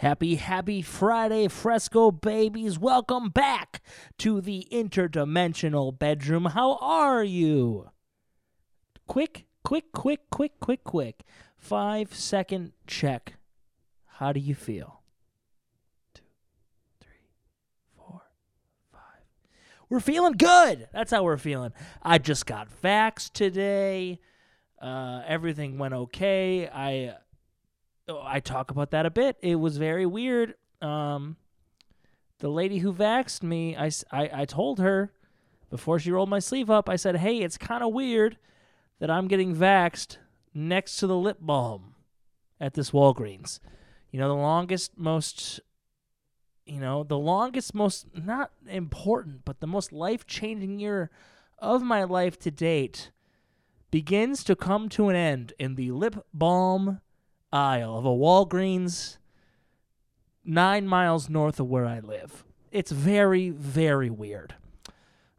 Happy, happy Friday, Fresco babies. Welcome back to the interdimensional bedroom. How are you? Quick, quick, quick, quick, quick, quick. Five second check. How do you feel? Two, three, four, five. We're feeling good. That's how we're feeling. I just got vaxxed today. Uh, everything went okay. I I talk about that a bit. It was very weird. Um, the lady who vaxed me, I, I, I told her before she rolled my sleeve up, I said, hey, it's kind of weird that I'm getting vaxed next to the lip balm at this Walgreens. You know, the longest, most, you know, the longest, most, not important, but the most life changing year of my life to date begins to come to an end in the lip balm aisle of a Walgreens nine miles north of where I live. It's very, very weird.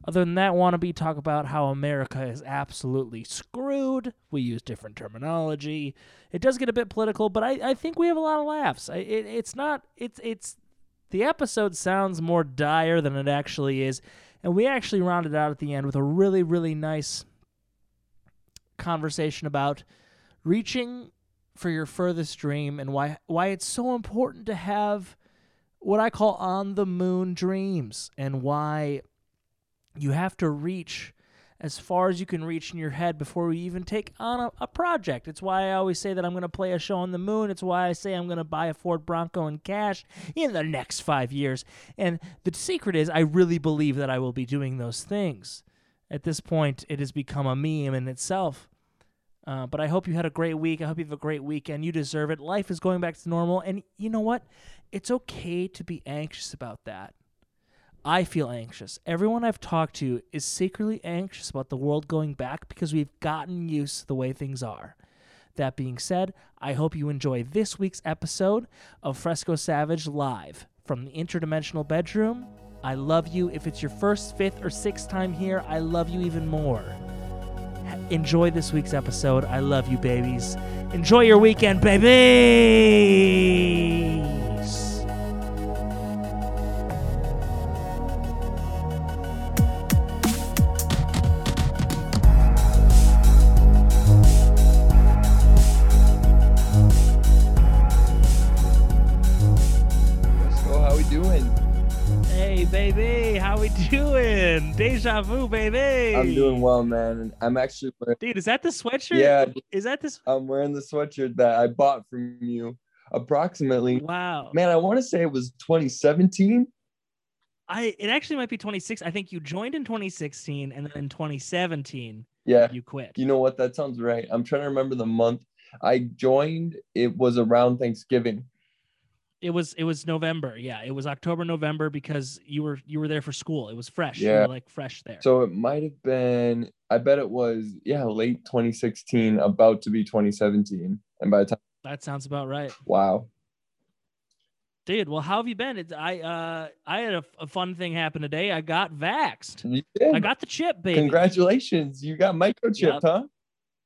Other than that, wannabe talk about how America is absolutely screwed. We use different terminology. It does get a bit political, but I, I think we have a lot of laughs. I, it, it's not. It's it's the episode sounds more dire than it actually is, and we actually rounded out at the end with a really really nice conversation about reaching for your furthest dream and why why it's so important to have what I call on the moon dreams and why you have to reach as far as you can reach in your head before we even take on a, a project. It's why I always say that I'm going to play a show on the moon. It's why I say I'm going to buy a Ford Bronco in cash in the next five years. And the secret is, I really believe that I will be doing those things. At this point, it has become a meme in itself. Uh, but I hope you had a great week. I hope you have a great weekend. You deserve it. Life is going back to normal. And you know what? It's okay to be anxious about that. I feel anxious. Everyone I've talked to is secretly anxious about the world going back because we've gotten used to the way things are. That being said, I hope you enjoy this week's episode of Fresco Savage Live from the Interdimensional Bedroom. I love you. If it's your first, fifth, or sixth time here, I love you even more enjoy this week's episode. I love you, babies. Enjoy your weekend, babies. Doing? Deja vu, baby. I'm doing well, man. I'm actually wearing, Dude, is that the sweatshirt? yeah, Is that this? I'm wearing the sweatshirt that I bought from you approximately. Wow. Man, I want to say it was 2017. I it actually might be 26. I think you joined in 2016 and then in 2017 Yeah. you quit. You know what? That sounds right. I'm trying to remember the month. I joined, it was around Thanksgiving. It was it was November. Yeah, it was October November because you were you were there for school. It was fresh. You Yeah. were like fresh there. So it might have been, I bet it was, yeah, late 2016, about to be 2017. And by the time, that sounds about right. wow. Dude, well, how have you been? It's, I uh I had a, a fun thing happen today. I got vaxxed. You did. I got the chip, baby. Congratulations. You got microchipped, Yep. huh?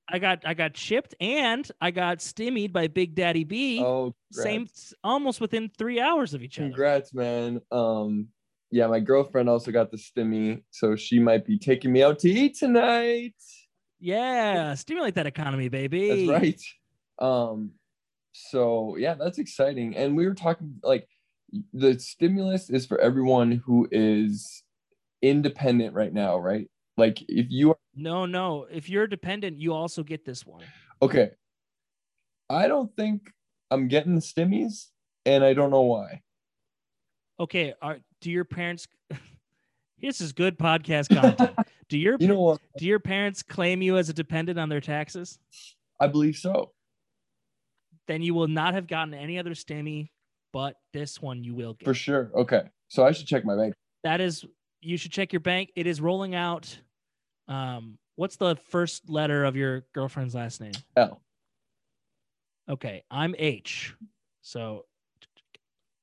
I got I got chipped and I got stimmied by Big Daddy B. Oh, same almost within three hours of each other. Congrats, man. Um, yeah, my girlfriend also got the stimmy, so she might be taking me out to eat tonight. Yeah, stimulate that economy, baby. That's right. Um, so yeah, that's exciting. And we were talking like the stimulus is for everyone who is independent right now, right? Like if you are No, no. If you're dependent, you also get this one. okay, I don't think I'm getting the stimmies, and I don't know why. Okay, are do your parents This is good podcast content. do your You know what? do your parents claim you as a dependent on their taxes? I believe so. Then you will not have gotten any other stimmy, but this one you will get. For sure. Okay. So I should check my bank. That is you should check your bank. It is rolling out um what's the first letter of your girlfriend's last name? Oh. Okay, I'm H. So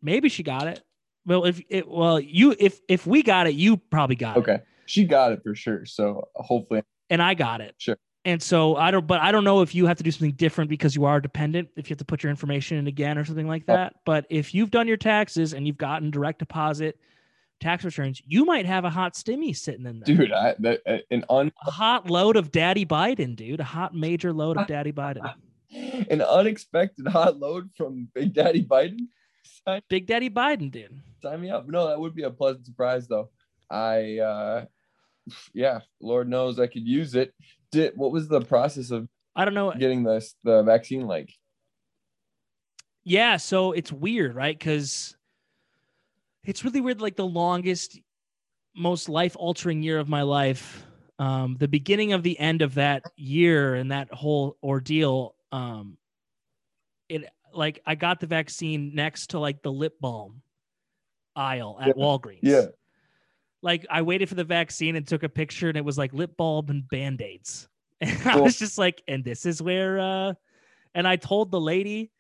maybe she got it. Well, if it well, you if if we got it, you probably got it. Okay. She got it for sure. So hopefully And I got it. Sure. And so I don't, but I don't know if you have to do something different because you are dependent, if you have to put your information in again or something like Oh. that. But if you've done your taxes and you've gotten direct deposit tax returns, you might have a hot stimmy sitting in there. dude. I that, uh, an un A hot load of Daddy Biden, dude. A hot major load of Daddy Biden. an unexpected hot load from Big Daddy Biden. Big Daddy Biden, dude. sign me up. No, that would be a pleasant surprise though. I uh yeah, Lord knows I could use it. Did what was the process of I don't know. getting this the vaccine like? Yeah, so it's weird, right? Because it's really weird. Like the longest, most life altering year of my life, um, the beginning of the end of that year and that whole ordeal, um, it like I got the vaccine next to like the lip balm aisle at Yeah, Walgreens. Yeah. Like I waited for the vaccine and took a picture, and it was like lip balm and band aids. And I was just like, and this is where, uh, and I told the lady,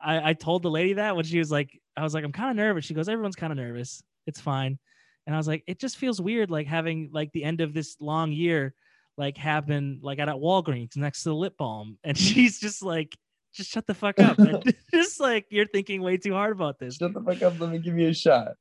I, I told the lady that when she was like, I was like, I'm kind of nervous. She goes, everyone's kind of nervous. It's fine. And I was like, it just feels weird, like having like the end of this long year, like happen like at, at Walgreens next to the lip balm. And she's just like, just shut the fuck up. just like you're thinking way too hard about this. Shut the fuck up. Let me give you a shot.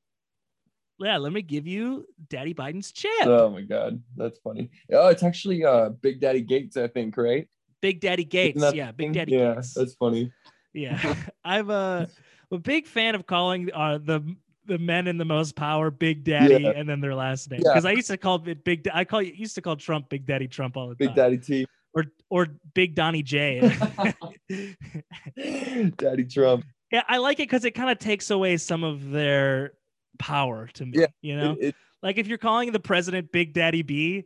Yeah, let me give you Daddy Biden's chip. Oh my god, that's funny. Oh, it's actually uh Big Daddy Gates, I think, right? Big Daddy Gates. Yeah, Big? Daddy Yeah, Gates. that's funny. Yeah, I've a, a big fan of calling uh, the the men in the most power Big Daddy Yeah. and then their last name Yeah. because I used to call it Big. I call used to call Trump Big Daddy Trump all the Big time, Big Daddy T. or or Big Donnie J. Daddy Trump. yeah, I like it because it kind of takes away some of their power to me. Yeah, you know, It- it- like if you're calling the president Big Daddy B.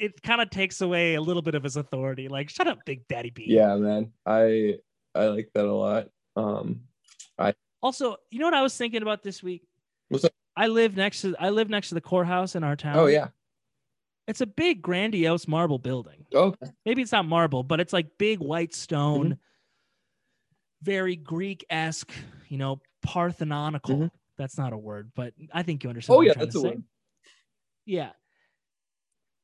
It kind of takes away a little bit of his authority. Like, shut up, Big Daddy B. yeah, man. I I like that a lot. Um Also, you know what I was thinking about this week? What's up? I live next to I live next to the courthouse in our town. oh yeah. It's a big grandiose marble building. Oh Maybe it's not marble, but it's like big white stone, Mm-hmm. very Greek-esque, you know, Parthenonical. Mhm. That's not a word, but I think you understand. oh what I'm yeah, that's a say. word. Yeah.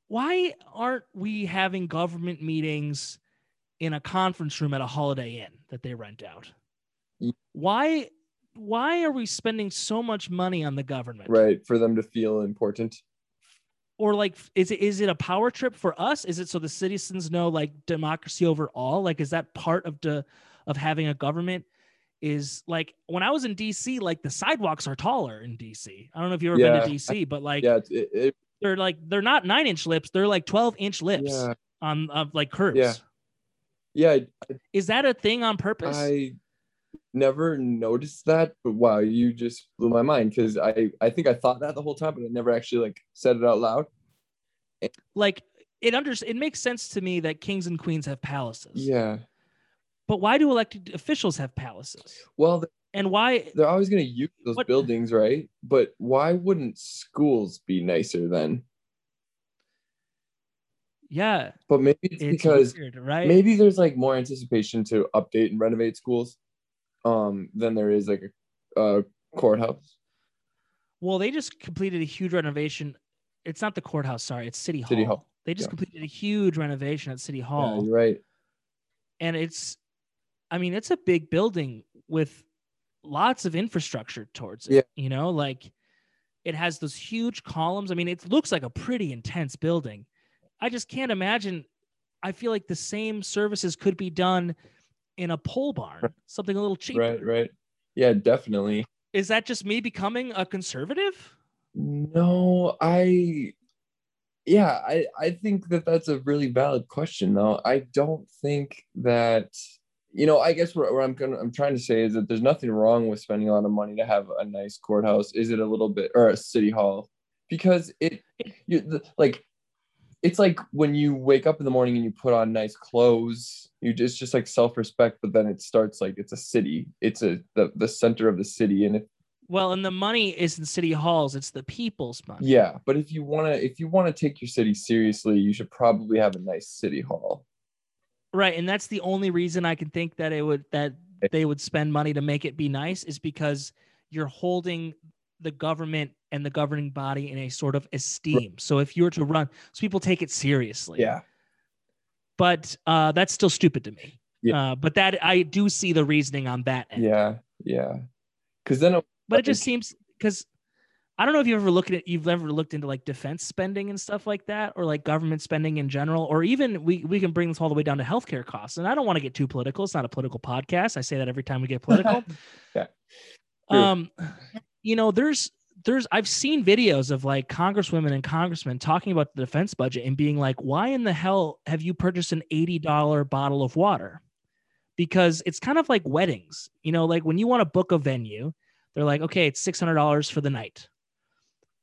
Why aren't we having government meetings in a conference room at a Holiday Inn that they rent out? Why why are we spending so much money on the government? Right, for them to feel important. Or like is it is it a power trip for us? Is it so the citizens know like democracy overall? Like is that part of the of having a government? Is like when I was in DC, like the sidewalks are taller in DC. I don't know if you've ever Yeah, been to DC, but like Yeah, it, it, they're like they're not nine inch lips, they're like 12 inch lips yeah, on of like curbs. Yeah. yeah. I- Is that a thing on purpose? I never noticed that, but wow, you just blew my mind because I I think I thought that the whole time, but I never actually like said it out loud. like it under it makes sense to me that kings and queens have palaces. Yeah. But why do elected officials have palaces? Well, And why they're always going to use those What- buildings, right? But why wouldn't schools be nicer then? yeah, But maybe it's, it's because weird, right? maybe there's like more anticipation to update and renovate schools um than there is like a, a courthouse. Well, they just completed a huge renovation. It's not the courthouse, sorry, it's City Hall. City Hall, They just yeah. completed a huge renovation at City Yeah, Hall. you're right. and it's I mean, it's a big building with lots of infrastructure towards it. Yeah. You know, like it has those huge columns. I mean, it looks like a pretty intense building. I just can't imagine. I feel like the same services could be done in a pole barn, something a little cheaper. Right, right. Yeah, definitely. Is that just me becoming a conservative? No, I yeah, I I think that that's a really valid question though. I don't think that you know, I guess what, what I'm gonna I'm trying to say is that there's nothing wrong with spending a lot of money to have a nice courthouse. Is it a little bit or a city hall? Because it you the, like it's like when you wake up in the morning and you put on nice clothes, you just just like self-respect, but then it starts like it's a city. It's a the, the center of the city. And if Well, and the money isn't city halls; it's the people's money. Yeah, but if you want to if you want to take your city seriously, you should probably have a nice city hall. Right, and that's the only reason I can think that it would that they would spend money to make it be nice is because you're holding the government and the governing body in a sort of esteem. So if you were to run, so people take it seriously. Yeah. but uh, that's still stupid to me. Yeah. Uh, but that I do see the reasoning on that end. Yeah, yeah. Because then, it, But it just seems because I don't know if you've ever looked at you've ever looked into like defense spending and stuff like that, or like government spending in general, or even we we can bring this all the way down to healthcare costs. And I don't want to get too political. It's not a political podcast. I say that every time we get political. Yeah, true. Um, you know, there's there's I've seen videos of like congresswomen and congressmen talking about the defense budget and being like, why in the hell have you purchased an $80 bottle of water? Because it's kind of like weddings. You know, like when you want to book a venue, they're like, okay, it's $600 for the night.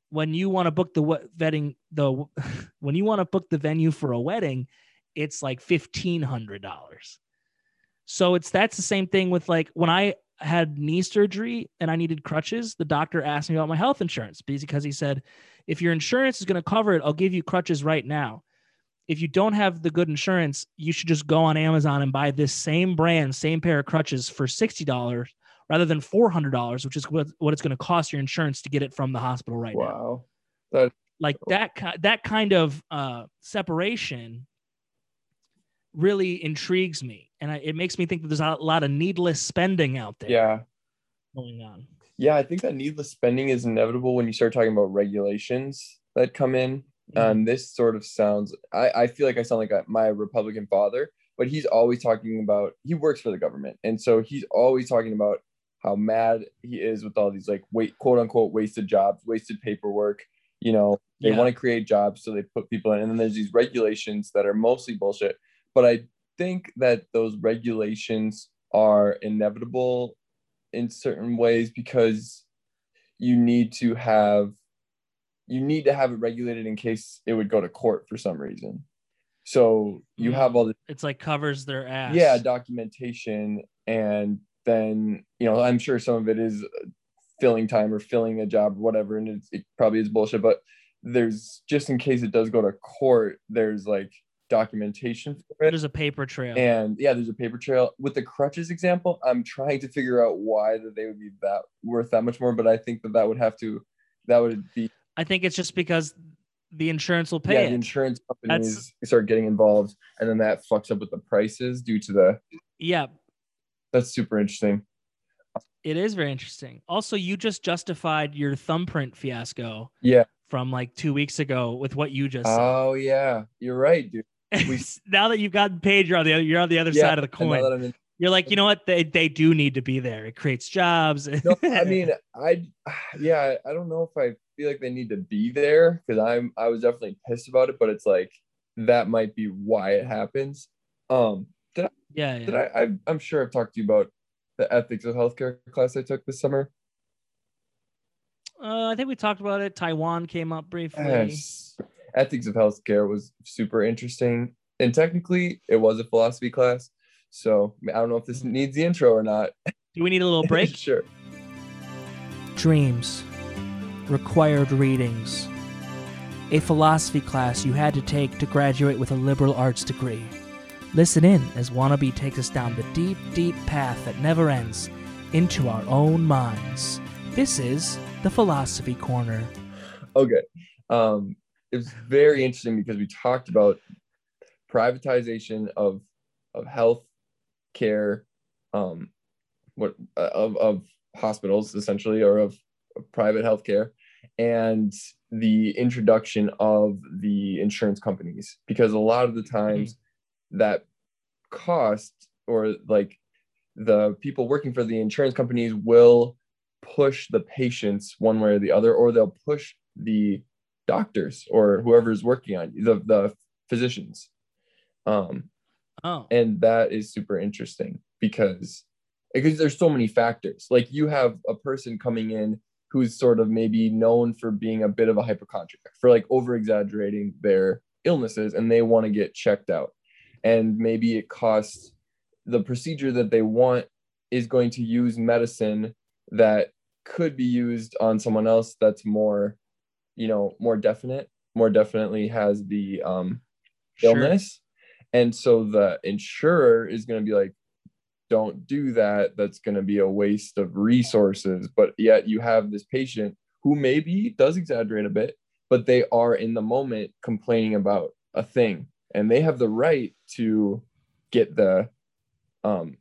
When you want to book the we- wedding, the when you want to book the venue for a wedding, it's like $1500. So it's that's the same thing with like when I had knee surgery and I needed crutches, the doctor asked me about my health insurance because he said, if your insurance is going to cover it, I'll give you crutches right now. If you don't have the good insurance, you should just go on Amazon and buy this same brand, same pair of crutches for $60 rather than $400, which is what, what it's going to cost your insurance to get it from the hospital right now. wow. Like that, that kind of uh, separation really intrigues me. And I, it makes me think that there's a lot of needless spending out there yeah. going on. Yeah, I think that needless spending is inevitable when you start talking about regulations that come in. Mhm. And this sort of sounds, I, I feel like I sound like a, my Republican father, but he's always talking about, he works for the government. And so he's always talking about how mad he is with all these like wait, quote unquote, wasted jobs, wasted paperwork. You know, they Yeah. want to create jobs, so they put people in. And then there's these regulations that are mostly bullshit. But I think that those regulations are inevitable in certain ways because you need to have you need to have it regulated in case it would go to court for some reason so you Mm. have all the It's like covers their ass. yeah documentation and then you know i'm sure some of it is filling time or filling a job or whatever and it's, it probably is bullshit but there's just in case it does go to court there's like documentation for it There's a paper trail. and yeah, there's a paper trail. With the crutches example, I'm trying to figure out why that they would be that worth that much more, but I think that that would have to, that would be, I think it's just because the insurance will pay yeah, it. the insurance That's- companies start getting involved and then that fucks up with the prices due to the, yeah, that's super interesting. it is very interesting. Also, you just justified your thumbprint fiasco Yeah. from like two weeks ago with what you just said. Oh, yeah. You're right, dude. We- now that you've gotten paid, you're on the other, you're on the other Yeah, side of the coin. in- You're like, you know what? They they do need to be there. It creates jobs. no, I mean, I, yeah, I don't know if I feel like they need to be there because I'm, I was definitely pissed about it, but it's like, that might be why it happens. Um, yeah, yeah. Did I, I? I'm sure I've talked to you about the ethics of healthcare class I took this summer. Uh, I think we talked about it. Taiwan came up briefly. Yes. Ethics of healthcare was super interesting, and technically, it was a philosophy class. So I don't know if this needs the intro or not. Do we need a little break? sure. Dreams, required readings, a philosophy class you had to take to graduate with a liberal arts degree. Listen in as Wannabe takes us down the deep, deep path that never ends into our own minds. This is the Philosophy Corner. Okay. Um, it was very interesting because we talked about privatization of of health care, um, what uh, of of hospitals essentially, or of, of private healthcare, and the introduction of the insurance companies. Because a lot of the times that cost or like the people working for the insurance companies will push the patients one way or the other or they'll push the doctors or whoever's working on you, the, the physicians. Um Oh, and that is super interesting because because there's so many factors. Like you have a person coming in who's sort of maybe known for being a bit of a hypochondriac for like over exaggerating their illnesses and they want to get checked out. And maybe it costs the procedure that they want is going to use medicine that could be used on someone else that's more you know more definite more definitely has the um sure. illness and so the insurer is going to be like don't do that that's going to be a waste of resources but yet you have this patient who maybe does exaggerate a bit but they are in the moment complaining about a thing and they have the right to get the um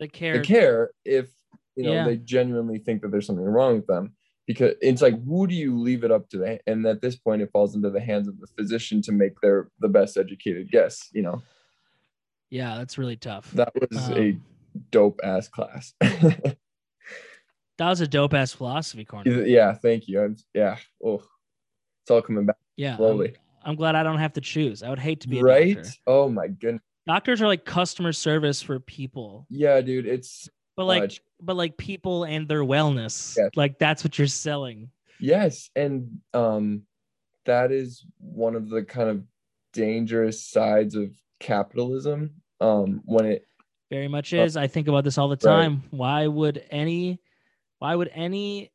The care. the care if you know Yeah. they genuinely think that there's something wrong with them because it's like who do you leave it up to the and at this point it falls into the hands of the physician to make their the best educated guess you know Yeah, that's really tough. that was a Um, dope ass class that was a dope ass philosophy corner. yeah thank you I'm, yeah oh it's all coming back Yeah. I'm- slowly I'm, glad I don't have to choose. I would hate to be a right doctor. oh my goodness Doctors are like customer service for people. yeah dude it's But like but like people and their wellness. Yes. Like that's what you're selling. Yes, and um, that is one of the kind of dangerous sides of capitalism. Um, when it Very much Uh, is. I think about this all the right. time. Why would any why would any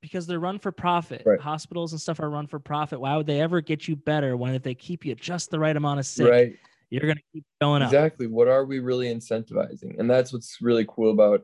because they're run for profit. Right. Hospitals and stuff are run for profit. Why would they ever get you better when if they keep you just the right amount of sick, right you're gonna keep going up. exactly what are we really incentivizing? And that's what's really cool about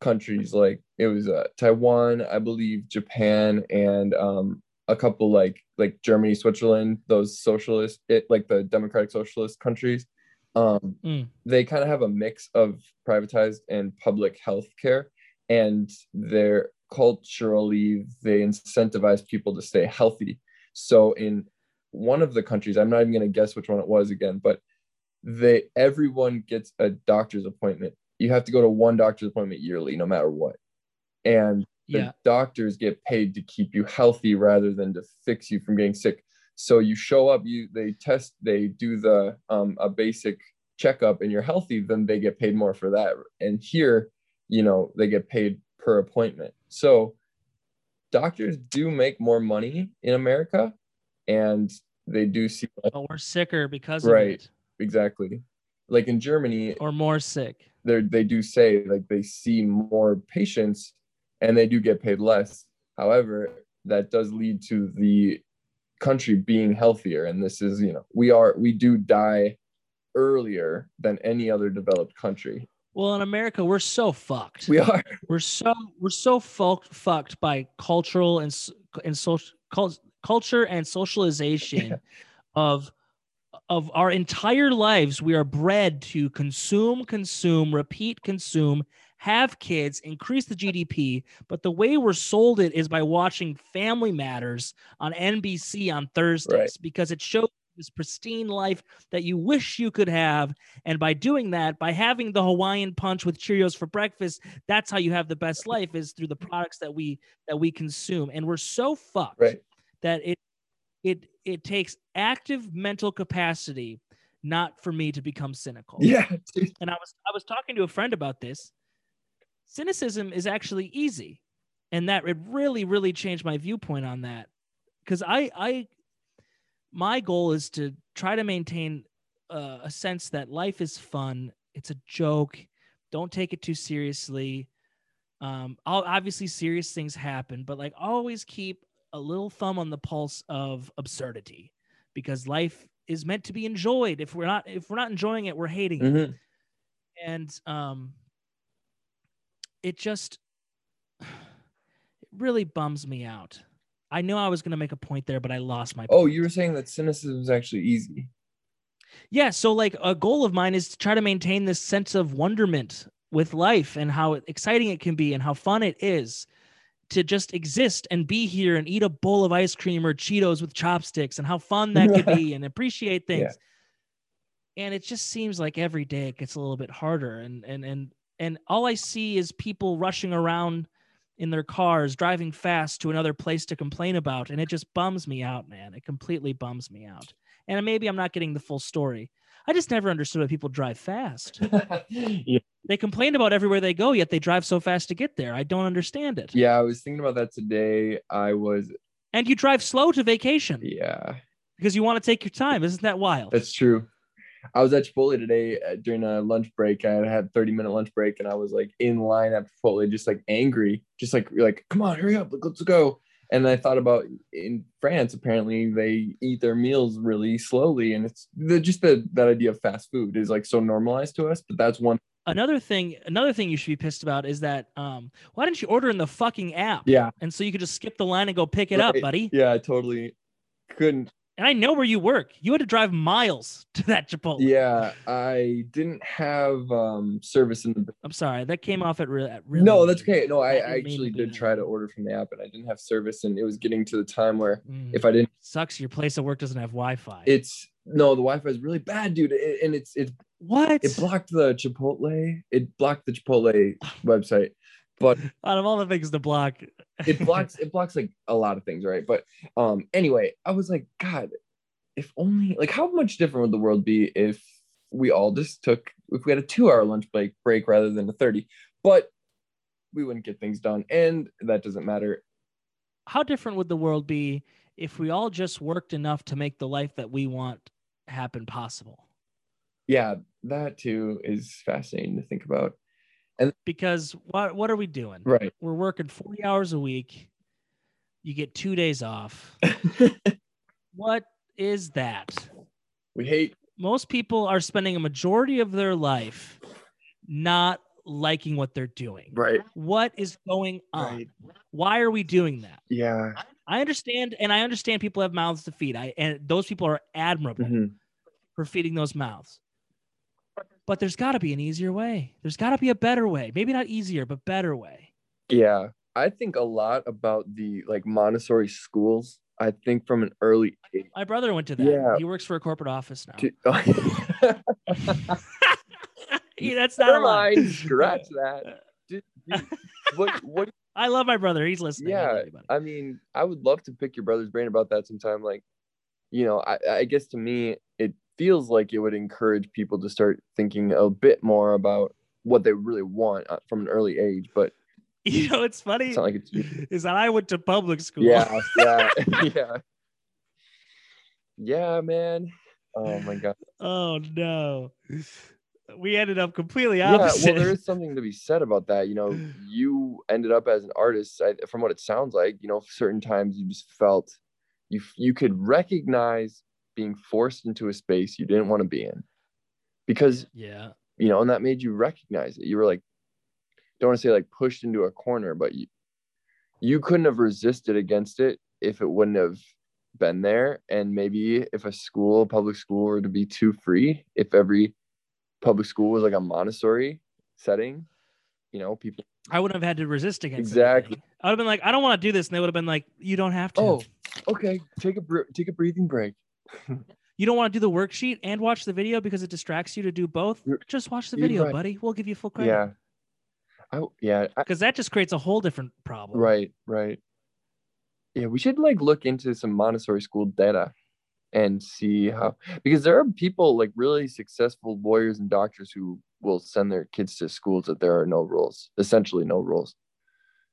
countries like it was uh, Taiwan, I believe, Japan, and um, a couple like like Germany, Switzerland, those socialist, it like the democratic socialist countries. Um, Mm. They kind of have a mix of privatized and public health care, and they're culturally they incentivize people to stay healthy. So in one of the countries, I'm not even going to guess which one it was again, but they everyone gets a doctor's appointment. You have to go to one doctor's appointment yearly, no matter what. And the Yeah. doctors get paid to keep you healthy rather than to fix you from getting sick. So you show up, you they test, they do the um, a basic checkup, and you're healthy, then they get paid more for that. And here, you know, they get paid per appointment. So doctors do make more money in America, and they do see But we're sicker because Right. of it. Exactly like in Germany, Or more sick. they they do say like they see more patients and they do get paid less. However, that does lead to the country being healthier, and this is you know we are we do die earlier than any other developed country. Well, in America, we're so fucked. We are we're so we're so fucked fucked by cultural and and social cul- culture and socialization Yeah. of of our entire lives we are bred to consume consume repeat consume have kids increase the gdp but the way we're sold it is by watching family matters on nbc on thursdays because it shows this pristine life that you wish you could have. And by doing that by having the hawaiian punch with cheerios for breakfast that's how you have the best life is through the products that we that we consume. And we're so fucked right. that it it it takes active mental capacity not for me to become cynical. Yeah, and i was i was talking to a friend about this. Cynicism is actually easy. And that it really really changed my viewpoint on that. Because i i my goal is to try to maintain uh, a sense that life is fun. It's a joke. Don't take it too seriously. Um I'll, obviously serious things happen but like always keep a little thumb on the pulse of absurdity because life is meant to be enjoyed if we're not if we're not enjoying it we're hating it Mhm. and um it just it really bums me out i knew i was going to make a point there but i lost my Oh, point. you were saying that cynicism is actually easy. yeah so like a goal of mine is to try to maintain this sense of wonderment with life and how exciting it can be and how fun it is to just exist and be here and eat a bowl of ice cream or cheetos with chopsticks and how fun that could be and appreciate things. And it just seems like every day it gets a little bit harder and and and and all i see is people rushing around in their cars driving fast to another place to complain about and it just bums me out man. It completely bums me out. And maybe i'm not getting the full story i just never understood why people drive fast yeah. they complain about everywhere they go yet they drive so fast to get there i don't understand it yeah, I was thinking about that today. I was and you drive slow to vacation yeah. because you want to take your time isn't that wild That's true. I was at Chipotle today uh, during a lunch break. I had 30 minute lunch break and I was like in line at Chipotle, just like angry, just like, like, come on, hurry up, let's go. And I thought about in France, apparently they eat their meals really slowly. And it's the, just the, that idea of fast food is like so normalized to us. But that's one. another thing another thing you should be pissed about is that um why didn't you order in the fucking app Yeah. and so you could just skip the line and go pick it up buddy Yeah, I totally couldn't. And I know where you work. You had to drive miles to that Chipotle. Yeah, I didn't have um service in the. I'm sorry. That came off at, re- at really. no, that's okay. No, I, I actually did that try to order from the app, and I didn't have service, and it was getting to the time where Mm. if I didn't, Sucks. Your place of work doesn't have Wi-Fi. it's no, the Wi-Fi is really bad, dude, and it's it what? it blocked the Chipotle, it blocked the Chipotle website, but Out of all the things to block, it blocks it blocks like a lot of things, right? But um, anyway, I was like, God, if only like how much different would the world be if we all just took if we had a two-hour lunch break break rather than a thirty, but we wouldn't get things done, and that doesn't matter. how different would the world be if we all just worked enough to make the life that we want happen possible? Yeah, that too is fascinating to think about. Because what what are we doing? Right. We're working 40 hours a week. You get 2 days off. What is that? we hate Most people are spending a majority of their life not liking what they're doing. right. What is going on? Right. Why are we doing that? Yeah. I understand and I understand people have mouths to feed. I and those people are admirable Mhm. for feeding those mouths. But there's got to be an easier way. There's got to be a better way. Maybe not easier, but better way. Yeah. I think a lot about the like Montessori schools. I think from an early age. My brother went to that. Yeah. He works for a corporate office now. Yeah, that's not a lie. mind. Scratch that. What what I love my brother. He's listening. Yeah buddy. i mean i would love to pick your brother's brain about that sometime like you know i, I guess to me it feels like it would encourage people to start thinking a bit more about what they really want uh, from an early age but You know, it's funny it's not like it's is that I went to public school. yeah yeah yeah yeah man oh my god oh no. We ended up completely yeah opposite. well there is something to be said about that you know you ended up as an artist I, from what it sounds like you know certain times you just felt you you could recognize being forced into a space you didn't want to be in because yeah. you know and that made you recognize it you were like don't want to say like pushed into a corner but you you couldn't have resisted against it if it wouldn't have been there and maybe if a school public school were to be too free if every public school was like a montessori setting you know people I wouldn't have had to resist against Exactly. anything. I would have been like, I don't want to do this. And they would have been like, you don't have to. oh okay take a take a breathing break You don't want to do the worksheet and watch the video because it distracts you to do both? Just watch the video, right. buddy. We'll give you full credit. yeah I, yeah Because that just creates a whole different problem. right right yeah we should like look into some montessori school data and see how because there are people like really successful lawyers and doctors who will send their kids to schools that there are no rules essentially no rules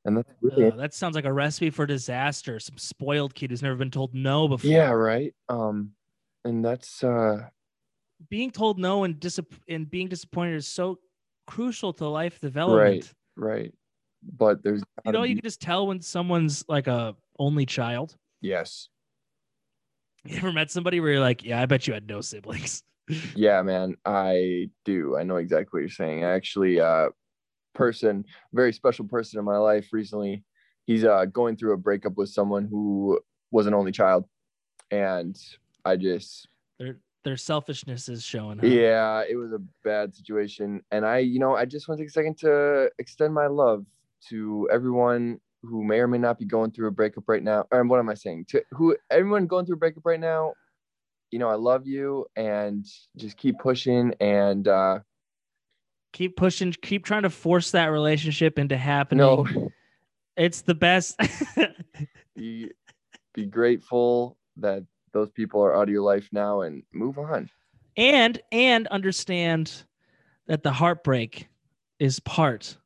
and that's really Ugh, that sounds like a recipe for disaster. Some spoiled kid who's never been told no before. yeah right um and that's uh Being told no and and being disappointed is so crucial to life development. right right. but there's You know, you can just tell when someone's like a only child. yes You ever met somebody where you're like, yeah, I bet you had no siblings. Yeah, man, I do. I know exactly what you're saying. I actually, uh, person, very special person in my life recently. He's uh going through a breakup with someone who was an only child, and I just, Their their selfishness is showing. Yeah, it was a bad situation. And I, you know, I just want to take a second to extend my love to everyone who may or may not be going through a breakup right now. Or what am I saying? To who, everyone going through a breakup right now. You know, I love you, and just keep pushing. And uh, Keep pushing. Keep trying to force that relationship into happening. no. It's the best. be be grateful that those people are out of your life now and move on. and and understand that the heartbreak is part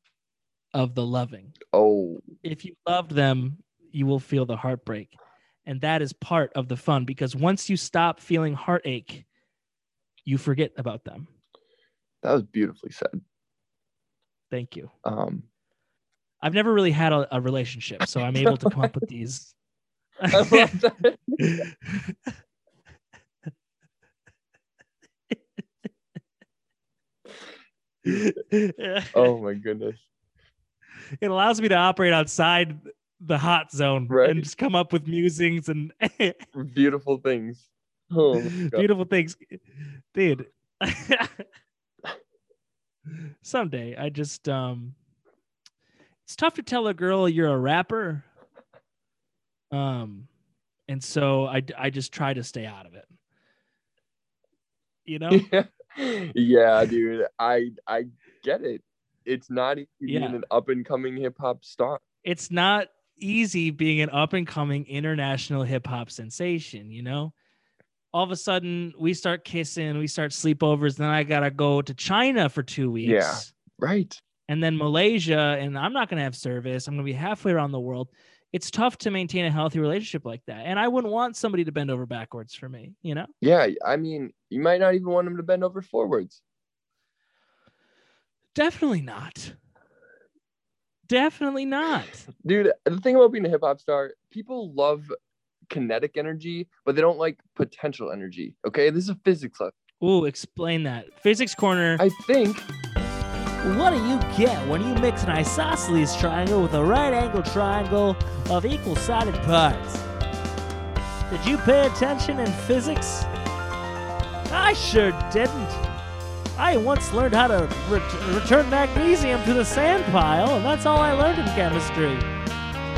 of the loving. Oh, If you loved them, you will feel the heartbreak. And that is part of the fun because once you stop feeling heartache, you forget about them. That was beautifully said. Thank you. Um, I've never really had a, a relationship, so I'm able to come up with these. I love that. Oh my goodness. it allows me to operate outside the hot zone Right. and just come up with musings and Beautiful things. Oh. Beautiful things, dude. Someday, I just um, it's tough to tell a girl you're a rapper. Um, and so I I just try to stay out of it. You know? yeah. yeah, dude. I I get it. It's not easy Yeah. being an up and coming hip hop star. it's not easy being an up and coming international hip hop sensation, you know? All of a sudden, we start kissing, we start sleepovers, then I gotta go to China for two weeks. Yeah. Right. And then Malaysia, and I'm not gonna have service. I'm gonna be halfway around the world. It's tough to maintain a healthy relationship like that. And I wouldn't want somebody to bend over backwards for me, you know? Yeah. I mean, you might not even want them to bend over forwards. Definitely not. Definitely not. Dude, the thing about being a hip hop star, people love kinetic energy, but they don't like potential energy. Okay. This is a physics lesson. Ooh, explain that. Physics corner. I think What do you get when you mix an isosceles triangle with a right angle triangle of equal sided parts? Did you pay attention in physics? I sure didn't. I once learned how to ret- return magnesium to the sand pile, and that's all I learned in chemistry.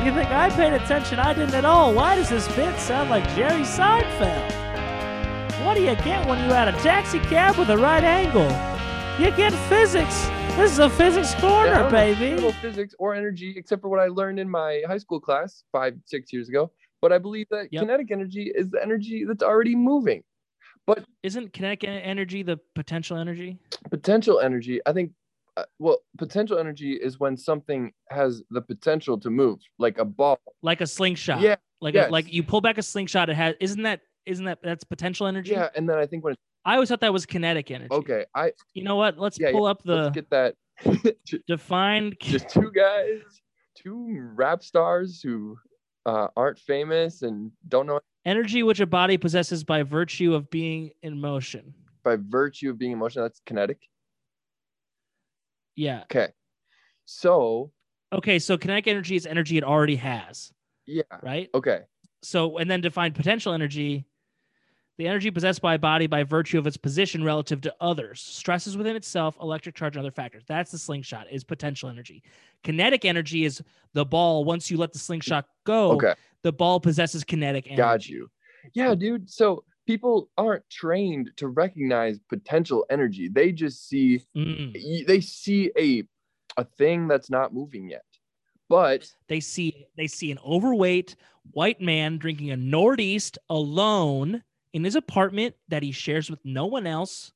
You think I paid attention? I didn't at all. Why does this bit sound like Jerry Seinfeld? What do you get when you add a taxi cab with a right angle? You get physics. This is a physics I corner, don't know baby. physics or energy, except for what I learned in my high school class five, six years ago. But I believe that Yep. kinetic energy is the energy that's already moving. But Isn't kinetic energy the potential energy? Potential energy, I think, uh, well, potential energy is when something has the potential to move, like a ball. Like a slingshot. Yeah, Like yes. a, like you pull back a slingshot. It has. Isn't that isn't that that's potential energy? yeah. And then I think when it's I always thought that was kinetic energy. okay, I You know what? Let's Yeah, yeah. pull up the let's get that. defined. Just two guys, two rap stars who uh, aren't famous and don't know energy which a body possesses by virtue of being in motion. by virtue of being emotional. That's kinetic. Yeah. Okay, so Okay. So kinetic energy is energy it already has, yeah, right? okay. So and then define potential energy. The energy possessed by a body by virtue of its position relative to others, stresses within itself, electric charge, and other factors. That's the slingshot, is potential energy. Kinetic energy is the ball. Once you let the slingshot go, Okay, the ball possesses kinetic energy. got you. Yeah, dude. So people aren't trained to recognize potential energy. They just see Mm. they see a a thing that's not moving yet. But They see they see an overweight white man drinking a Northeast alone in his apartment that he shares with no one else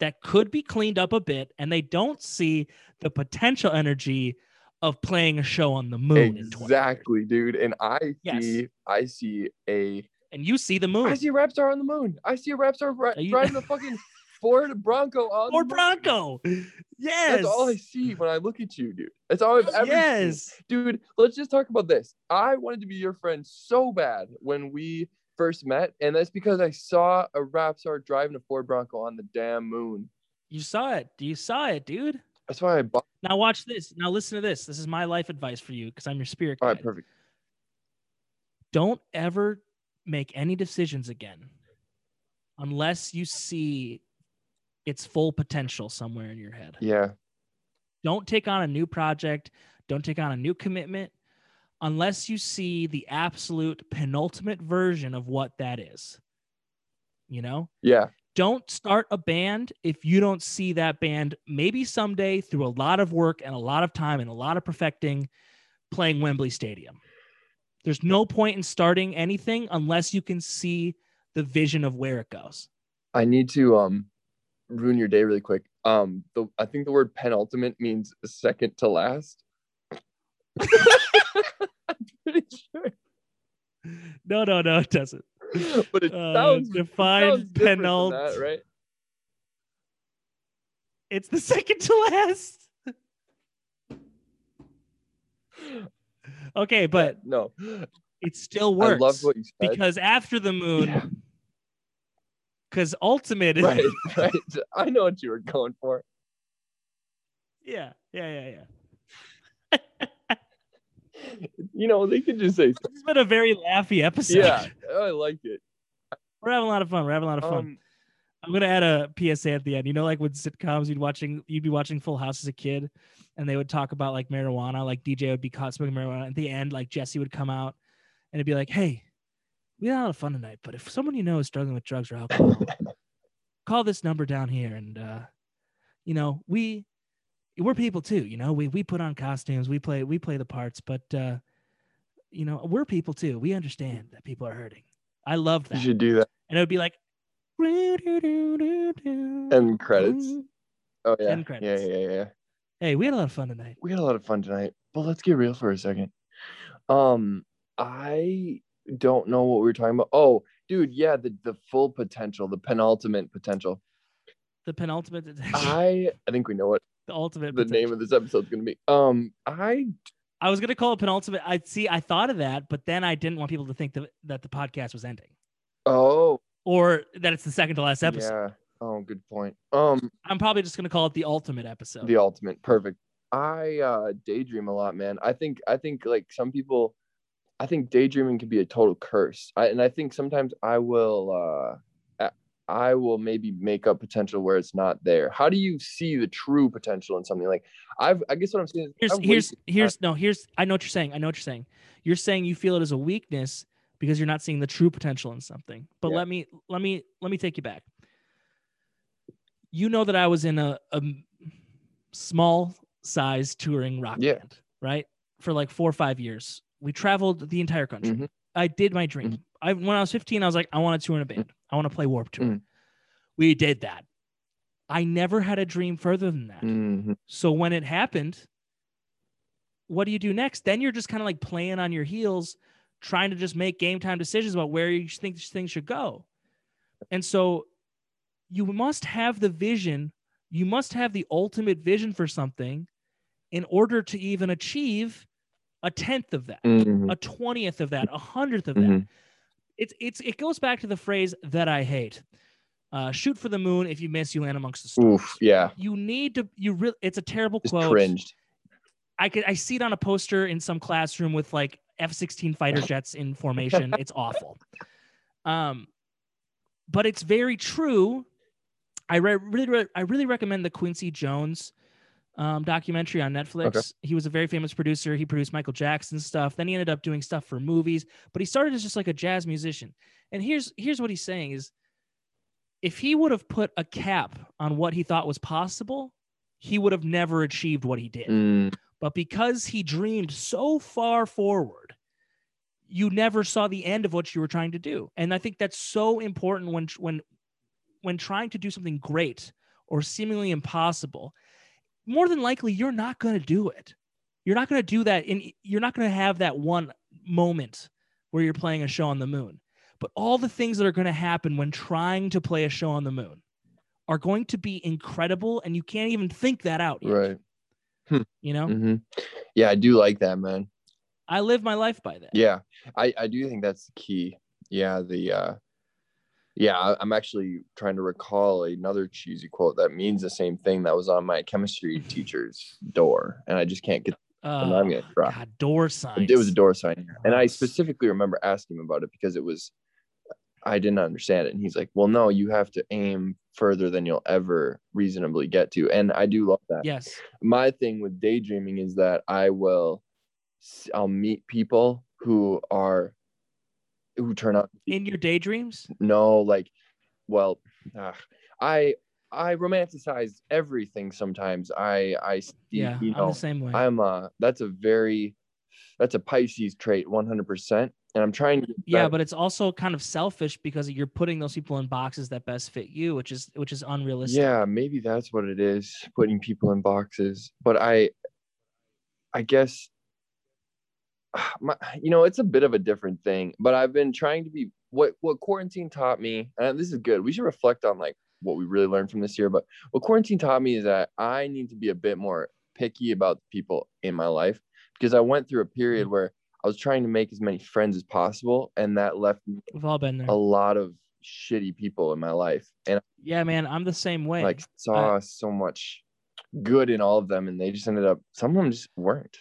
that could be cleaned up a bit and they don't see the potential energy of playing a show on the moon in 2030. exactly, dude. And I Yes. see I see a and you see the moon. I see a rap star on the moon. I see a rap star ri- Are you- riding a fucking Ford Bronco on or the moon. bronco yes That's all I see when I look at you, dude. That's all I've ever seen. Dude, let's just talk about this. I wanted to be your friend so bad when we first met, and that's because I saw a rap star driving a Ford Bronco on the damn moon. you saw it Do you saw it dude That's why I bought. now watch this now listen to this this is my life advice for you because i'm your spirit All guide right, perfect. don't ever make any decisions again unless you see its full potential somewhere in your head. Yeah, Don't take on a new project, don't take on a new commitment unless you see the absolute penultimate version of what that is. You know? yeah, Don't start a band if you don't see that band maybe someday through a lot of work and a lot of time and a lot of perfecting playing Wembley Stadium. There's no point in starting anything unless you can see the vision of where it goes. I need to um ruin your day really quick. Um, the I think the word penultimate means second to last. I'm pretty sure, No, no, no, it doesn't. but it Uh, sounds define it sounds different than penult- that, right? It's the second to last. Okay, but no, it still works. I love what you said. because after the moon, Yeah. because ultimate is right, right. I know what you were going for. yeah, yeah, yeah, yeah. You know, they could just say, This has been a very laughy episode. "Yeah, I like it." We're having a lot of fun. We're having a lot of fun. Um, I'm gonna add a PSA at the end. You know, like with sitcoms, you'd watching, you'd be watching Full House as a kid, and they would talk about like marijuana. Like DJ would be caught smoking marijuana. At the end, like Jesse would come out, and it'd be like, "Hey, we had a lot of fun tonight, but if someone you know is struggling with drugs or alcohol, call this number down here, and uh, you know, we we're people too. You know, we we put on costumes, we play we play the parts, but uh, you know, we're people too. We understand that people are hurting. I love that. you should do that. and it would be like. And credits. Oh yeah. End credits. Yeah, yeah, yeah. Hey, we had a lot of fun tonight. We had a lot of fun tonight. But let's get real for a second. Um, I don't know what we were talking about. Oh, dude, yeah, the the full potential, the penultimate potential. The penultimate, I I think we know what the ultimate. the name of this episode's gonna be. Um, I I was gonna call it penultimate. I see. I thought of that, but then I didn't want people to think that that the podcast was ending oh or that it's the second to last episode. yeah. Oh, good point. Um, I'm probably just gonna call it the ultimate episode. the ultimate perfect i uh daydream a lot man i think i think like some people i think daydreaming can be a total curse I, and i think sometimes i will uh i will maybe make up potential where it's not there how do you see the true potential in something like i've i guess what i'm saying is here's here's here's no here's I know what you're saying. I know what you're saying. You're saying you feel it as a weakness because you're not seeing the true potential in something. But Yeah. let me let me let me take you back. You know that I was in a small size touring rock Yeah. band, right? For like four or five years. We traveled the entire country. Mhm. I did my dream. Mhm. I when I was 15, I was like, I want to tour in a band. I want to play Warped Tour. Mhm. We did that. I never had a dream further than that. Mhm. So when it happened, what do you do next? Then you're just kind of like playing on your heels, trying to just make game time decisions about where you think things should go. And so you must have the vision, you must have the ultimate vision for something in order to even achieve a tenth of that, Mhm. a twentieth of that, a hundredth of that Mhm. it's it's it goes back to the phrase that I hate. Uh, shoot for the moon. If you miss, you land amongst the stars. Oof, yeah You need to. You really. It's a terrible just quote. cringed I could. I see it on a poster in some classroom with like F-16 fighter jets in formation. it's awful. Um, but it's very true. I re- really, re- I really recommend the Quincy Jones um, documentary on Netflix. He was a very famous producer. He produced Michael Jackson stuff. Then he ended up doing stuff for movies. But he started as just like a jazz musician. And here's here's what he's saying is, if he would have put a cap on what he thought was possible, he would have never achieved what he did. Mm, But because he dreamed so far forward, you never saw the end of what you were trying to do. And I think that's so important when when when trying to do something great or seemingly impossible. More than likely, you're not going to do it. You're not going to do that. In you're not going to have that one moment where you're playing a show on the moon. But all the things that are going to happen when trying to play a show on the moon are going to be incredible, and you can't even think that out. Yet, right You know. hmm yeah i do like that man I live my life by that. Yeah, I I do think that's the key. Yeah, the uh yeah, I'm actually trying to recall another cheesy quote that means the same thing that was on my chemistry teacher's door, and I just can't get. Oh, I'm gonna try. God, door sign. It was a door sign, and I specifically remember asking him about it because it was. I didn't understand it, and he's like, "Well, no, you have to aim further than you'll ever reasonably get to," and I do love that Yes. my thing with daydreaming is that I will I'll meet people who are who turn out In your daydreams? no like well I I romanticize everything sometimes I I Yeah, you I'm the same way. I'm uh that's a very that's a Pisces trait 100% and I'm trying to yeah, but it's also kind of selfish because you're putting those people in boxes that best fit you, which is which is unrealistic. Yeah, maybe that's what it is, putting people in boxes. But I I guess my, you know, it's a bit of a different thing, but I've been trying to be what what quarantine taught me, and this is good. We should reflect on like what we really learned from this year, but what quarantine taught me is that I need to be a bit more picky about the people in my life because I went through a period mm-hmm. where I was trying to make as many friends as possible and that left me We've all been there. a lot of shitty people in my life. And Yeah, man, I'm the same way. like saw so much good in all of them and they just ended up some of them just weren't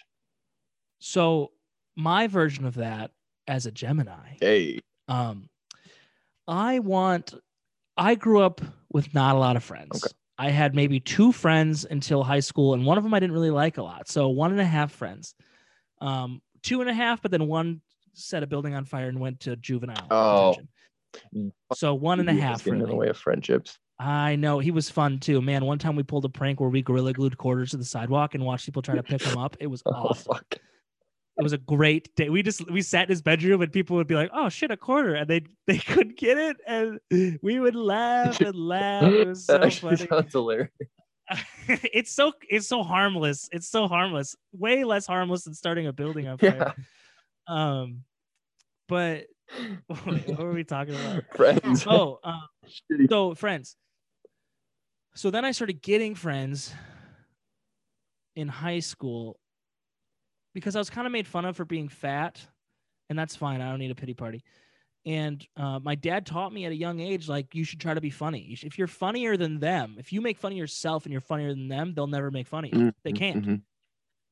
so my version of that as a Gemini, hey um, I want. I grew up with not a lot of friends. Okay. I had maybe two friends until high school, and one of them I didn't really like a lot. So one and a half friends, um, two and a half, but then one set a building on fire and went to juvenile. Oh. detention. So one and a half. get in the way of friendships. I know he was fun too, man. One time we pulled a prank where we gorilla glued quarters to the sidewalk and watched people try to pick them up. It was Oh fuck. It was a great day. We just we sat in his bedroom and people would be like, "Oh shit, a quarter," and they they couldn't get it, and we would laugh and laugh. It was so funny. sounds hilarious. it's so it's so harmless. It's so harmless. Way less harmless than starting a building on fire. Yeah. Um, but what were we talking about? Friends. Oh, um, so friends. So then I started getting friends in high school because I was kind of made fun of for being fat, and that's fine. I don't need a pity party. And uh, my dad taught me at a young age, like you should try to be funny. If you're funnier than them, if you make fun of yourself and you're funnier than them, they'll never make fun of you. They Mhm, can't. mhm.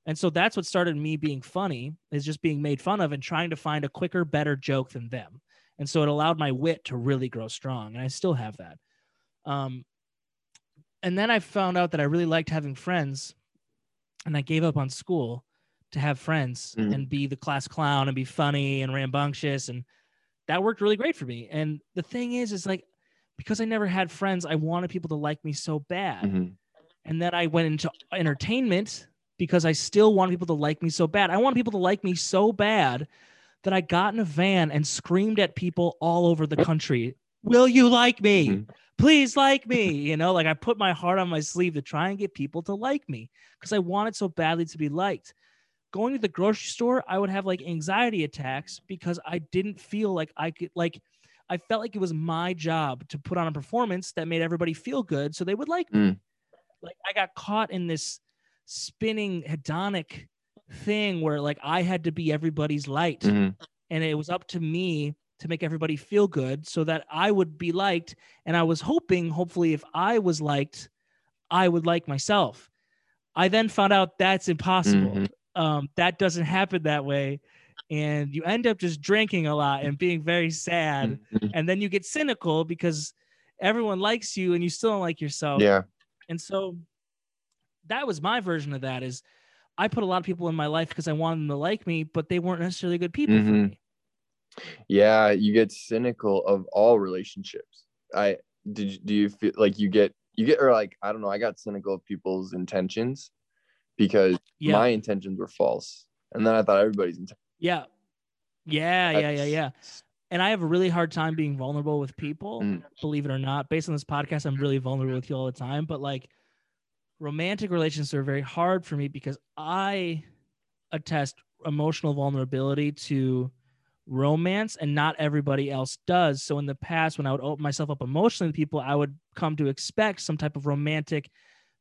And so that's what started me being funny is just being made fun of and trying to find a quicker, better joke than them. And so it allowed my wit to really grow strong. And I still have that. Um, and then I found out that I really liked having friends. And I gave up on school to have friends Mhm. and be the class clown and be funny and rambunctious. And that worked really great for me. And the thing is, is like, because I never had friends, I wanted people to like me so bad Mhm. and then I went into entertainment because I still want people to like me so bad. I want people to like me so bad that I got in a van and screamed at people all over the country, "Will you like me? Mhm. Please like me." You know, like I put my heart on my sleeve to try and get people to like me because I wanted so badly to be liked. Going to the grocery store, I would have like anxiety attacks because I didn't feel like I could like I felt like it was my job to put on a performance that made everybody feel good so they would like me Mm. like I got caught in this spinning hedonic thing where like I had to be everybody's light Mhm. and it was up to me to make everybody feel good so that I would be liked and I was hoping hopefully if I was liked I would like myself. I then found out that's impossible. Mhm. Um that doesn't happen that way and you end up just drinking a lot and being very sad Mhm. and then you get cynical because everyone likes you and you still don't like yourself. Yeah. And so that was my version of that is I put a lot of people in my life because I wanted them to like me, but they weren't necessarily good people for Mhm. me. Yeah, you get cynical of all relationships. I did. Do you feel like you get you get or like I don't know? I got cynical of people's intentions because Yeah. my intentions were false, and then I thought everybody's intentions. yeah. Yeah, yeah, yeah, yeah. And I have a really hard time being vulnerable with people, Mm. believe it or not. Based on this podcast, I'm really vulnerable with you all the time. But like romantic relationships are very hard for me because I attest emotional vulnerability to romance and not everybody else does. So in the past, when I would open myself up emotionally to people, I would come to expect some type of romantic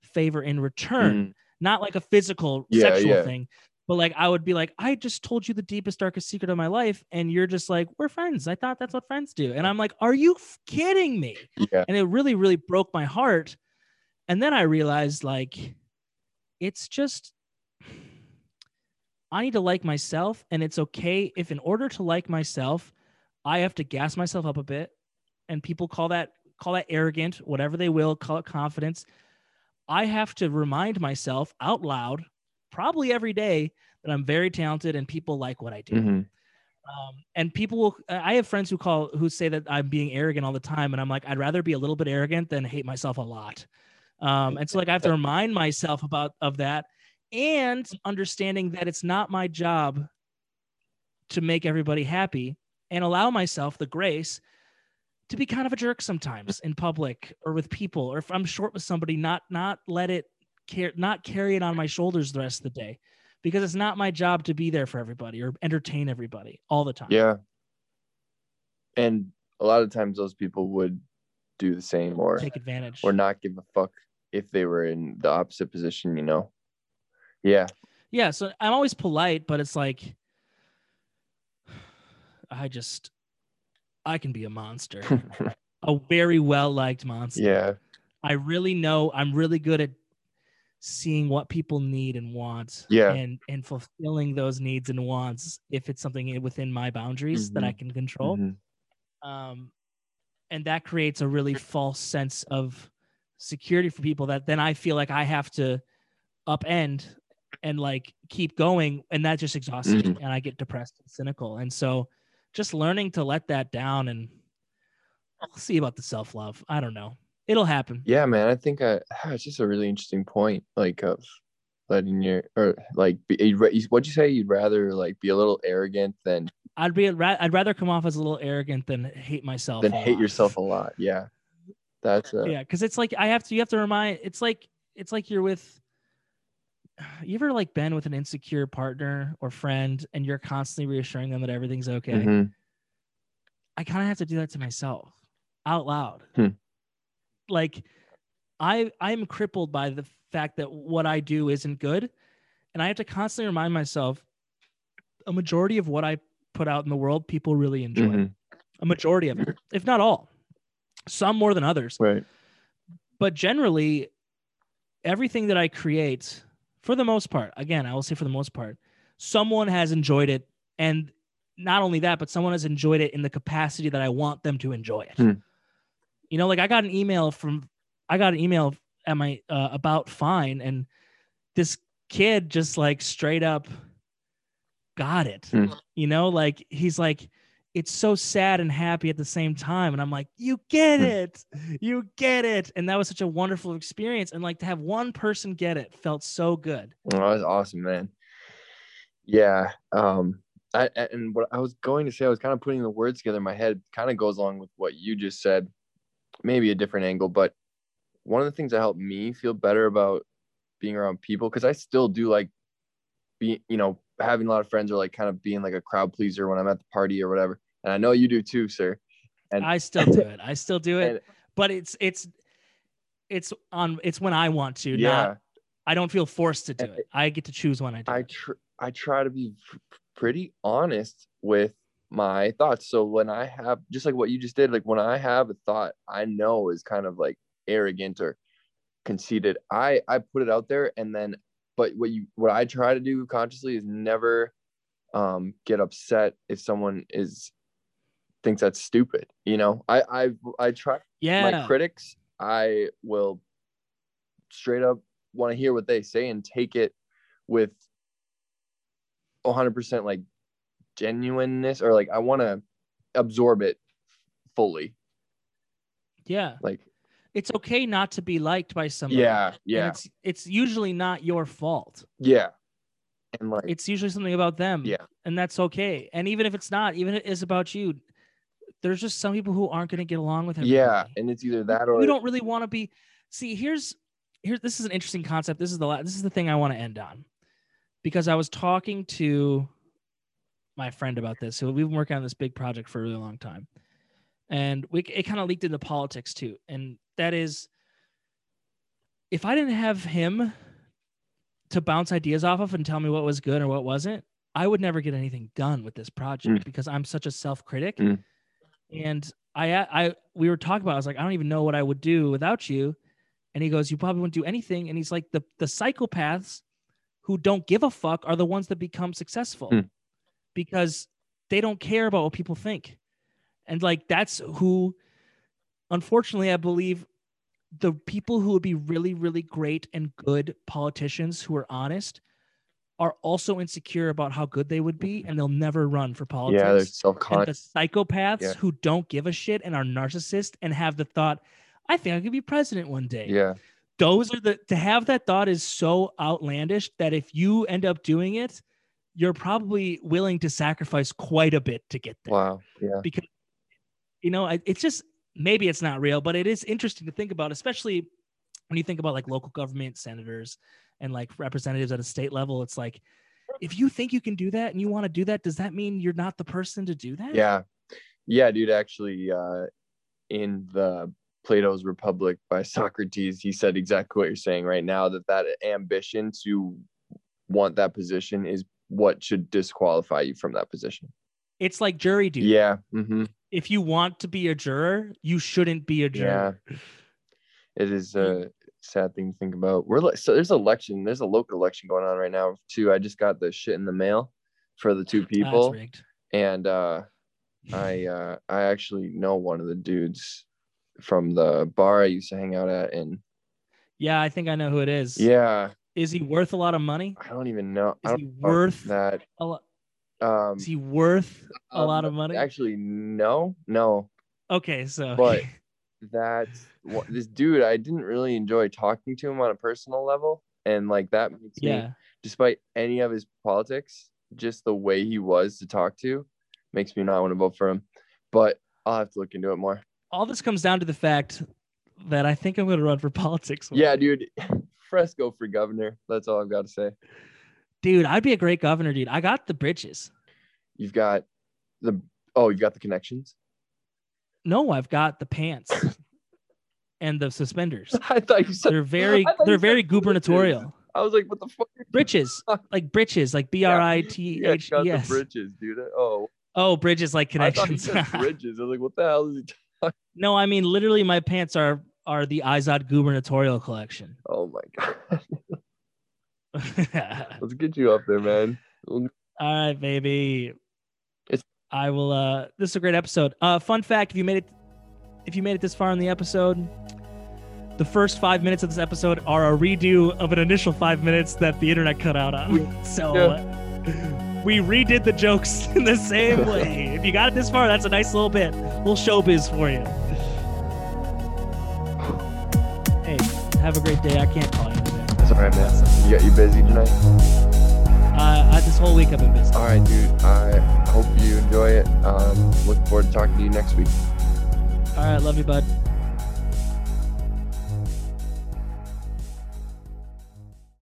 favor in return, Mm. Not like a physical Yeah, sexual yeah. thing. But like I would be like, I just told you the deepest, darkest secret of my life, and you're just like, we're friends. I thought that's what friends do, and I'm like, are you kidding me? Yeah. And it really, really broke my heart. And then I realized like, it's just I need to like myself, and it's okay if, in order to like myself, I have to gas myself up a bit, and people call that call that arrogant, whatever they will, call it confidence. I have to remind myself out loud, probably every day, that I'm very talented and people like what I do. Mhm. Um, and people will, I have friends who call, who say that I'm being arrogant all the time. And I'm like, I'd rather be a little bit arrogant than hate myself a lot. Um, and so like, I have to remind myself about, of that and understanding that it's not my job to make everybody happy and allow myself the grace to be kind of a jerk sometimes in public or with people, or if I'm short with somebody, not, not let it care, not carry it on my shoulders the rest of the day because it's not my job to be there for everybody or entertain everybody all the time. Yeah. And a lot of times those people would do the same or Take advantage. or not give a fuck if they were in the opposite position, you know. Yeah. Yeah, so I'm always polite, but it's like I just I can be a monster. a very well liked monster. yeah. I really know I'm really good at seeing what people need and want Yeah. and and fulfilling those needs and wants if it's something within my boundaries that I Mhm. can control. Mhm. Um and that creates a really false sense of security for people that then I feel like I have to upend and like keep going and that just exhausts me Mhm. and I get depressed and cynical. And so just learning to let that down and I'll see about the self-love. I don't know. It'll happen. Yeah, man. I think I, it's just a really interesting point, like of letting your or like be, you'd ra- you- what'd you say? You'd rather like be a little arrogant than I'd be I'd rather come off as a little arrogant than hate myself. than hate lot. yourself a lot. Yeah, that's uh, yeah because it's like i have to you have to remind it's like it's like you're with you ever like been with an insecure partner or friend and you're constantly reassuring them that everything's okay mhm. i kind of have to do that to myself out loud Hmm. like i i'm crippled by the fact that what i do isn't good and i have to constantly remind myself a majority of what i put out in the world people really enjoy Mhm. a majority of it if not all some more than others right. but generally everything that i create for the most part again i will say for the most part someone has enjoyed it and not only that but someone has enjoyed it in the capacity that i want them to enjoy it Hmm. you know like i got an email from i got an email at my uh, about fine and this kid just like straight up got it Hmm. you know like he's like it's so sad and happy at the same time and i'm like you get Hmm. it you get it and that was such a wonderful experience and like to have one person get it felt so good Oh, that was awesome, man. Yeah. Um. I I- and what I was going to say, I was kind of putting the words together in my head. Kind of goes along with what you just said, maybe a different angle. But one of the things that helped me feel better about being around people, because I still do like being, you know, having a lot of friends or like kind of being like a crowd pleaser when I'm at the party or whatever. And I know you do too, sir. And- i still do it i still do it And- but it's it's it's on it's when i want to yeah. not i don't feel forced to do it i get to choose when i do I tr- I try to be pretty honest with my thoughts. So when I have just like what you just did, like when I have a thought I know is kind of like arrogant or conceited, I I put it out there and then but what you what I try to do consciously is never um get upset if someone is thinks that's stupid. You know, I I I try yeah my critics, I will straight up want to hear what they say and take it with 100% like genuineness or like I want to absorb it fully. yeah Like, it's okay not to be liked by somebody yeah, and yeah, it's it's usually not your fault yeah. And like, it's usually something about them Yeah. and that's okay and even if it's not even if it is about you there's just some people who aren't going to get along with everybody. yeah. And it's either that or you don't really want to be see here's here's this is an interesting concept this is the la- this is the thing i want to end on because i was talking to my friend about this so we've been working on this big project for a really long time and we it kind of leaked into politics too and that is if i didn't have him to bounce ideas off of and tell me what was good or what wasn't i would never get anything done with this project because i'm such a self-critic Mm. and I, I, we were talking about. I was like, I don't even know what I would do without you. And he goes, you probably wouldn't do anything. And he's like, the the psychopaths who don't give a fuck are the ones that become successful Hmm. because they don't care about what people think. And like that's who, unfortunately, I believe the people who would be really, really great and good politicians who are honest are also insecure about how good they would be, and they'll never run for politics yeah, they're self-conscious. the psychopaths Yeah. who don't give a shit and are narcissists and have the thought, I think I could be president one day. Yeah, Those are the to have that thought is so outlandish that if you end up doing it, you're probably willing to sacrifice quite a bit to get there. wow, yeah, Because you know, I- it's just maybe it's not real, but it is interesting to think about, especially when you think about like local government senators and like representatives at a state level. It's like if you think you can do that and you want to do that, does that mean you're not the person to do that? yeah, yeah, dude. Actually, uh, in the Plato's Republic by Socrates, he said exactly what you're saying right now. That that ambition to want that position is what should disqualify you from that position. It's like jury duty. Yeah. Mm-hmm. If you want to be a juror, you shouldn't be a juror. Yeah. It is a sad thing to think about. We're like, so there's election, there's a local election going on right now too. I just got the shit in the mail for the two people, and uh, I uh I actually know one of the dudes from the bar I used to hang out at and Yeah, I think I know who it is. yeah, Is he worth a lot of money? I don't even know. Is he worth that? a lot? Um Is he worth a um, lot of money? Actually, no, no. okay, so But that's what this dude, I didn't really enjoy talking to him on a personal level. And like that makes me despite any of his politics, just the way he was to talk to makes me not want to vote for him. But I'll have to look into it more. all this comes down to the fact that I think I'm going to run for politics. Yeah, dude. Fresco for governor. That's all I've got to say. Dude, I'd be a great governor, dude. I got the bridges. You've got the oh, you've got the connections. No, I've got the pants and the suspenders. I thought you said They're very, I they're very bridges. gubernatorial. I was like, what the fuck? Britches, like britches, like B R I T H E the bridges, dude. Oh, Oh, bridges like I connections. said bridges. I was like, what the hell is he? Talking? no, I mean literally, my pants are are the Izod gubernatorial collection. Oh my god. Let's get you up there, man. All right, baby. It's- I will. Uh, this is a great episode. Uh, fun fact: if you made it, if you made it this far in the episode, the first five minutes of this episode are a redo of an initial five minutes that the internet cut out on. So. Yeah. We redid the jokes in the same way. if you got it this far, that's a nice little bit. little showbiz for you. Hey, have a great day. I can't call you today. All right, man. You got you busy tonight? Uh, I, this whole week I've been busy. All right, dude. I hope you enjoy it. Um, look forward to talking to you next week. All right, love you, bud.